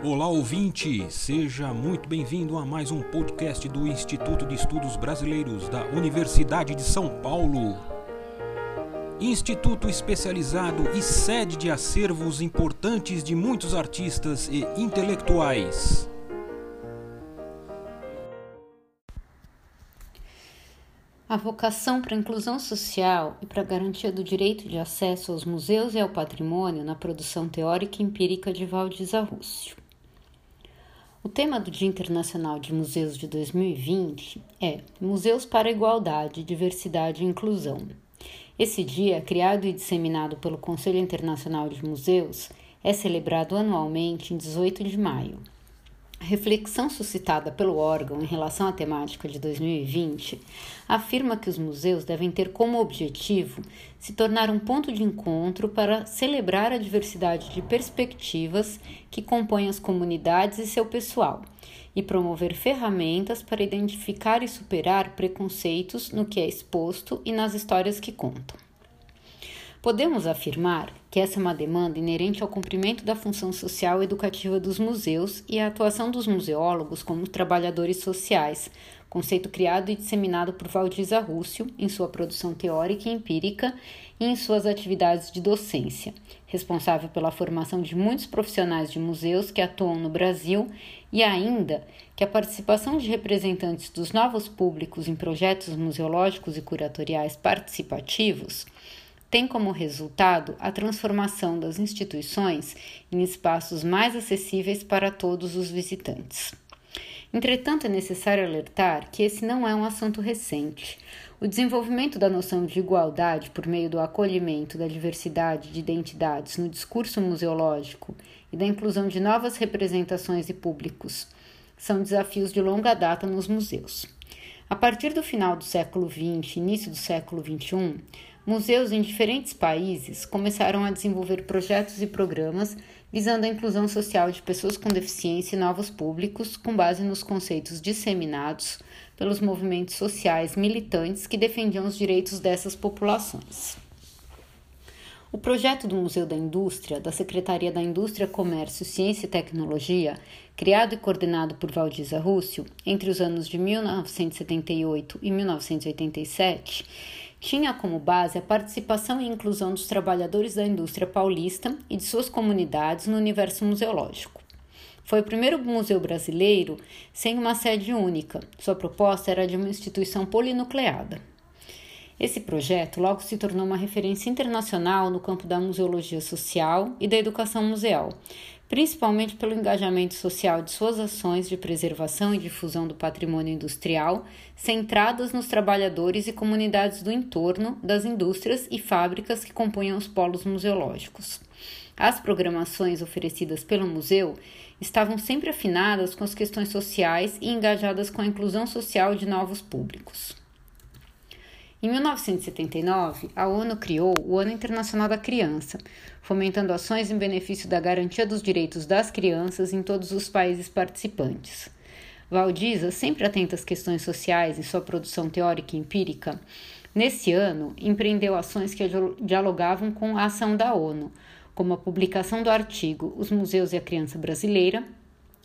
Olá ouvinte, seja muito bem-vindo a mais um podcast do Instituto de Estudos Brasileiros da Universidade de São Paulo. Instituto especializado e sede de acervos importantes de muitos artistas e intelectuais. A vocação para a inclusão social e para a garantia do direito de acesso aos museus e ao patrimônio na produção teórica e empírica de Valdir Rússio. O tema do Dia Internacional de Museus de 2020 é Museus para Igualdade, Diversidade e Inclusão. Esse dia, criado e disseminado pelo Conselho Internacional de Museus, é celebrado anualmente em 18 de maio. A reflexão suscitada pelo órgão em relação à temática de 2020 afirma que os museus devem ter como objetivo se tornar um ponto de encontro para celebrar a diversidade de perspectivas que compõem as comunidades e seu pessoal e promover ferramentas para identificar e superar preconceitos no que é exposto e nas histórias que contam. Podemos afirmar que essa é uma demanda inerente ao cumprimento da função social educativa dos museus e à atuação dos museólogos como trabalhadores sociais, conceito criado e disseminado por Valdiza Rússio em sua produção teórica e empírica e em suas atividades de docência, responsável pela formação de muitos profissionais de museus que atuam no Brasil e ainda que a participação de representantes dos novos públicos em projetos museológicos e curatoriais participativos tem como resultado a transformação das instituições em espaços mais acessíveis para todos os visitantes. Entretanto, é necessário alertar que esse não é um assunto recente. O desenvolvimento da noção de igualdade por meio do acolhimento da diversidade de identidades no discurso museológico e da inclusão de novas representações e públicos são desafios de longa data nos museus. A partir do final do século XX e início do século XXI, Museus em diferentes países começaram a desenvolver projetos e programas visando a inclusão social de pessoas com deficiência e novos públicos, com base nos conceitos disseminados pelos movimentos sociais militantes que defendiam os direitos dessas populações. O projeto do Museu da Indústria, da Secretaria da Indústria, Comércio, Ciência e Tecnologia, criado e coordenado por Valdiza Rússio entre os anos de 1978 e 1987, tinha como base a participação e inclusão dos trabalhadores da indústria paulista e de suas comunidades no universo museológico. Foi o primeiro museu brasileiro sem uma sede única. Sua proposta era de uma instituição polinucleada. Esse projeto logo se tornou uma referência internacional no campo da museologia social e da educação museal, principalmente pelo engajamento social de suas ações de preservação e difusão do patrimônio industrial, centradas nos trabalhadores e comunidades do entorno das indústrias e fábricas que compunham os polos museológicos. As programações oferecidas pelo museu estavam sempre afinadas com as questões sociais e engajadas com a inclusão social de novos públicos. Em 1979, a ONU criou o Ano Internacional da Criança, fomentando ações em benefício da garantia dos direitos das crianças em todos os países participantes. Valdiza, sempre atenta às questões sociais em sua produção teórica e empírica, nesse ano empreendeu ações que dialogavam com a ação da ONU, como a publicação do artigo Os Museus e a Criança Brasileira,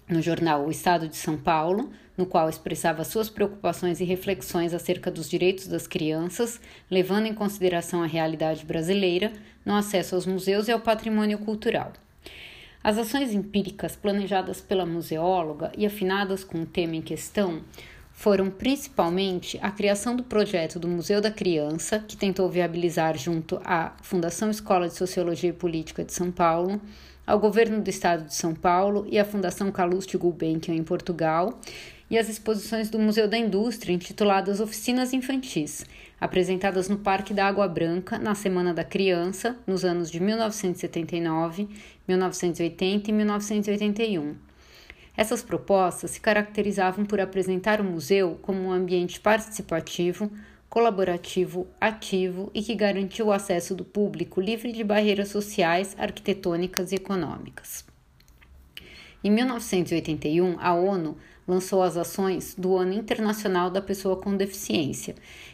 no jornal O Estado de São Paulo, no qual expressava suas preocupações e reflexões acerca dos direitos das crianças, levando em consideração a realidade brasileira no acesso aos museus e ao patrimônio cultural. As ações empíricas planejadas pela museóloga e afinadas com o tema em questão foram principalmente a criação do projeto do Museu da Criança, que tentou viabilizar junto à Fundação Escola de Sociologia e Política de São Paulo, ao governo do estado de São Paulo e à Fundação Calouste Gulbenkian em Portugal, e as exposições do Museu da Indústria, intituladas Oficinas Infantis, apresentadas no Parque da Água Branca na Semana da Criança, nos anos de 1979, 1980 e 1981. Essas propostas se caracterizavam por apresentar o museu como um ambiente participativo, colaborativo, ativo e que garantiu o acesso do público livre de barreiras sociais, arquitetônicas e econômicas. Em 1981, a ONU lançou as ações do Ano Internacional da Pessoa com Deficiência,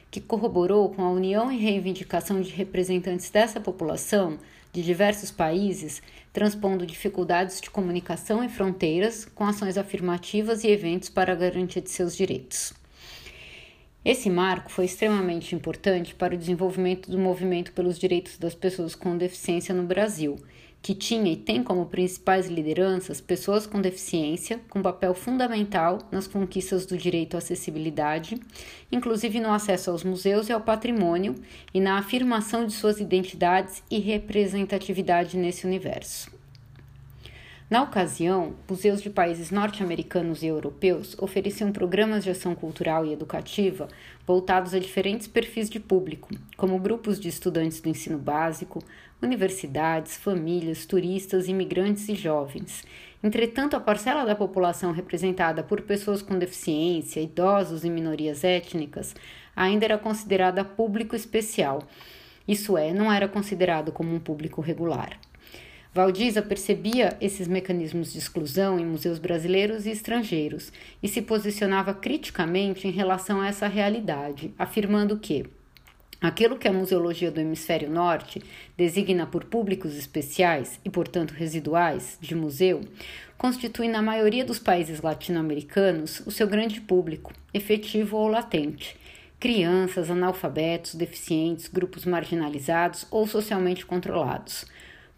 que corroborou com a união e reivindicação de representantes dessa população de diversos países, transpondo dificuldades de comunicação e fronteiras com ações afirmativas e eventos para a garantia de seus direitos. Esse marco foi extremamente importante para o desenvolvimento do movimento pelos direitos das pessoas com deficiência no Brasil que tinha e tem como principais lideranças pessoas com deficiência, com papel fundamental nas conquistas do direito à acessibilidade, inclusive no acesso aos museus e ao patrimônio e na afirmação de suas identidades e representatividade nesse universo. Na ocasião, museus de países norte-americanos e europeus ofereciam programas de ação cultural e educativa voltados a diferentes perfis de público, como grupos de estudantes do ensino básico, universidades, famílias, turistas, imigrantes e jovens. Entretanto, a parcela da população representada por pessoas com deficiência, idosos e minorias étnicas ainda era considerada público especial, isso é, não era considerado como um público regular. Valdiza percebia esses mecanismos de exclusão em museus brasileiros e estrangeiros e se posicionava criticamente em relação a essa realidade, afirmando que aquilo que a museologia do hemisfério norte designa por públicos especiais e, portanto, residuais de museu, constitui na maioria dos países latino-americanos o seu grande público, efetivo ou latente. Crianças, analfabetos, deficientes, grupos marginalizados ou socialmente controlados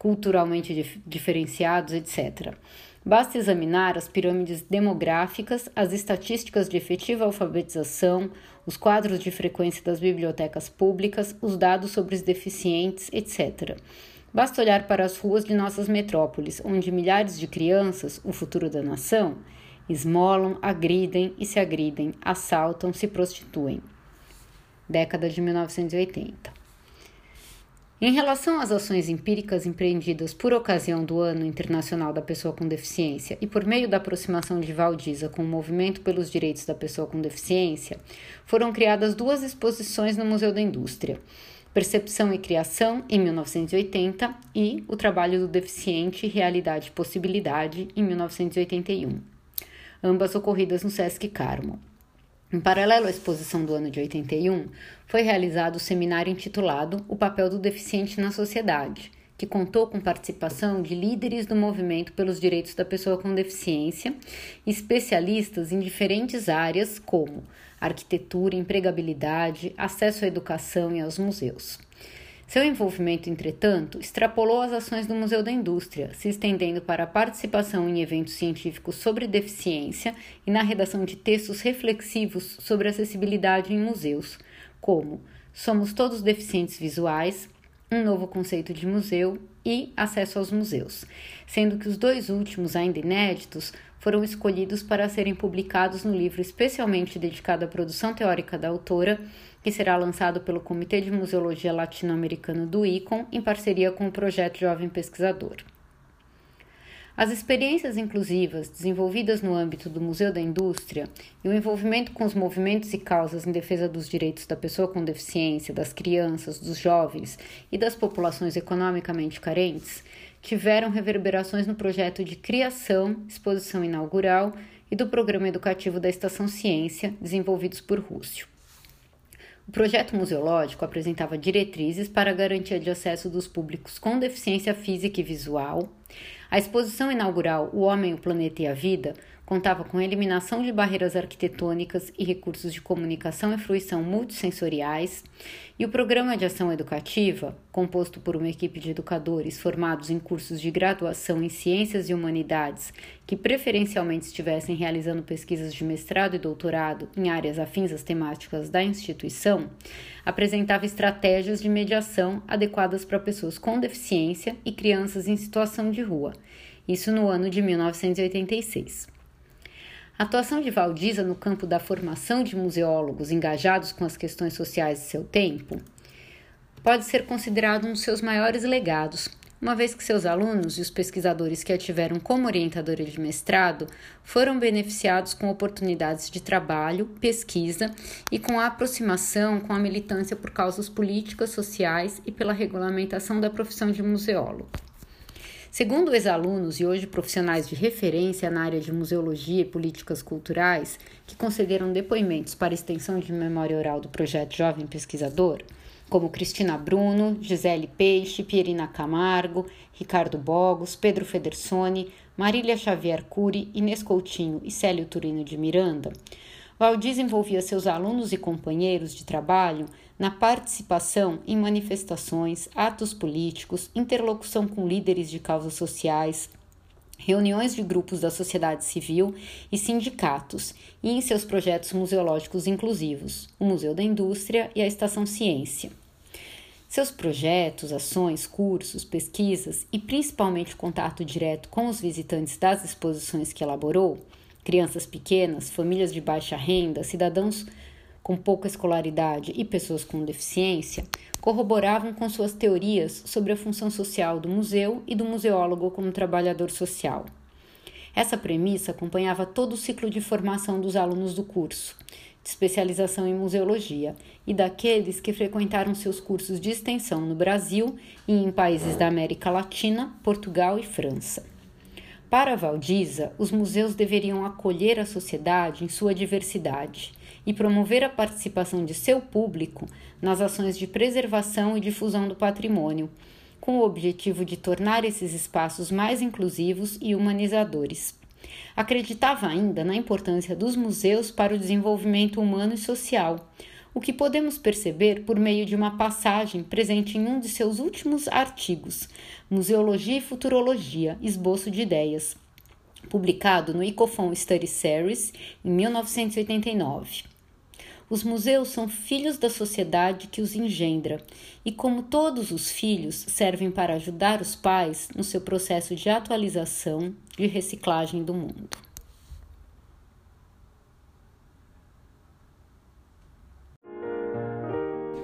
culturalmente dif diferenciados, etc. Basta examinar as pirâmides demográficas, as estatísticas de efetiva alfabetização, os quadros de frequência das bibliotecas públicas, os dados sobre os deficientes, etc. Basta olhar para as ruas de nossas metrópoles, onde milhares de crianças, o futuro da nação, esmolam, agridem e se agridem, assaltam, se prostituem. Década de 1980. Em relação às ações empíricas empreendidas por ocasião do Ano Internacional da Pessoa com Deficiência e por meio da aproximação de Valdiza com o Movimento pelos Direitos da Pessoa com Deficiência, foram criadas duas exposições no Museu da Indústria. Percepção e Criação, em 1980, e O Trabalho do Deficiente, Realidade e Possibilidade, em 1981, ambas ocorridas no Sesc Carmo. Em paralelo à exposição do ano de 81, foi realizado o seminário intitulado O Papel do Deficiente na Sociedade, que contou com participação de líderes do movimento pelos direitos da pessoa com deficiência especialistas em diferentes áreas como arquitetura, empregabilidade, acesso à educação e aos museus. Seu envolvimento, entretanto, extrapolou as ações do Museu da Indústria, se estendendo para a participação em eventos científicos sobre deficiência e na redação de textos reflexivos sobre acessibilidade em museus, como Somos Todos Deficientes Visuais, um novo conceito de museu e acesso aos museus, sendo que os dois últimos, ainda inéditos, foram escolhidos para serem publicados no livro especialmente dedicado à produção teórica da autora que será lançado pelo Comitê de Museologia Latino-Americano do ICON em parceria com o projeto Jovem Pesquisador. As experiências inclusivas desenvolvidas no âmbito do Museu da Indústria e o envolvimento com os movimentos e causas em defesa dos direitos da pessoa com deficiência, das crianças, dos jovens e das populações economicamente carentes tiveram reverberações no projeto de criação, exposição inaugural e do programa educativo da Estação Ciência, desenvolvidos por Rússio. O projeto museológico apresentava diretrizes para a garantia de acesso dos públicos com deficiência física e visual. A exposição inaugural O Homem, o Planeta e a Vida contava com eliminação de barreiras arquitetônicas e recursos de comunicação e fruição multissensoriais, e o programa de ação educativa, composto por uma equipe de educadores formados em cursos de graduação em ciências e humanidades, que preferencialmente estivessem realizando pesquisas de mestrado e doutorado em áreas afins às temáticas da instituição, apresentava estratégias de mediação adequadas para pessoas com deficiência e crianças em situação de rua. Isso no ano de 1986. A atuação de Valdiza no campo da formação de museólogos engajados com as questões sociais de seu tempo pode ser considerado um dos seus maiores legados, uma vez que seus alunos e os pesquisadores que a tiveram como orientadora de mestrado foram beneficiados com oportunidades de trabalho, pesquisa e com a aproximação com a militância por causas políticas, sociais e pela regulamentação da profissão de museólogo. Segundo ex-alunos e hoje profissionais de referência na área de museologia e políticas culturais, que concederam depoimentos para extensão de memória oral do projeto Jovem Pesquisador, como Cristina Bruno, Gisele Peixe, Pierina Camargo, Ricardo Bogos, Pedro Federsoni, Marília Xavier Cury, Inês Coutinho e Célio Turino de Miranda, Valdir envolvia seus alunos e companheiros de trabalho na participação em manifestações, atos políticos, interlocução com líderes de causas sociais, reuniões de grupos da sociedade civil e sindicatos, e em seus projetos museológicos inclusivos, o Museu da Indústria e a Estação Ciência. Seus projetos, ações, cursos, pesquisas e principalmente o contato direto com os visitantes das exposições que elaborou crianças pequenas, famílias de baixa renda, cidadãos com pouca escolaridade e pessoas com deficiência corroboravam com suas teorias sobre a função social do museu e do museólogo como trabalhador social. Essa premissa acompanhava todo o ciclo de formação dos alunos do curso, de especialização em museologia, e daqueles que frequentaram seus cursos de extensão no Brasil e em países da América Latina, Portugal e França. Para Valdiza, os museus deveriam acolher a sociedade em sua diversidade e promover a participação de seu público nas ações de preservação e difusão do patrimônio, com o objetivo de tornar esses espaços mais inclusivos e humanizadores. Acreditava ainda na importância dos museus para o desenvolvimento humano e social, o que podemos perceber por meio de uma passagem presente em um de seus últimos artigos, Museologia e Futurologia, Esboço de Ideias, publicado no Icofon Study Series em 1989. Os museus são filhos da sociedade que os engendra e, como todos os filhos, servem para ajudar os pais no seu processo de atualização e reciclagem do mundo.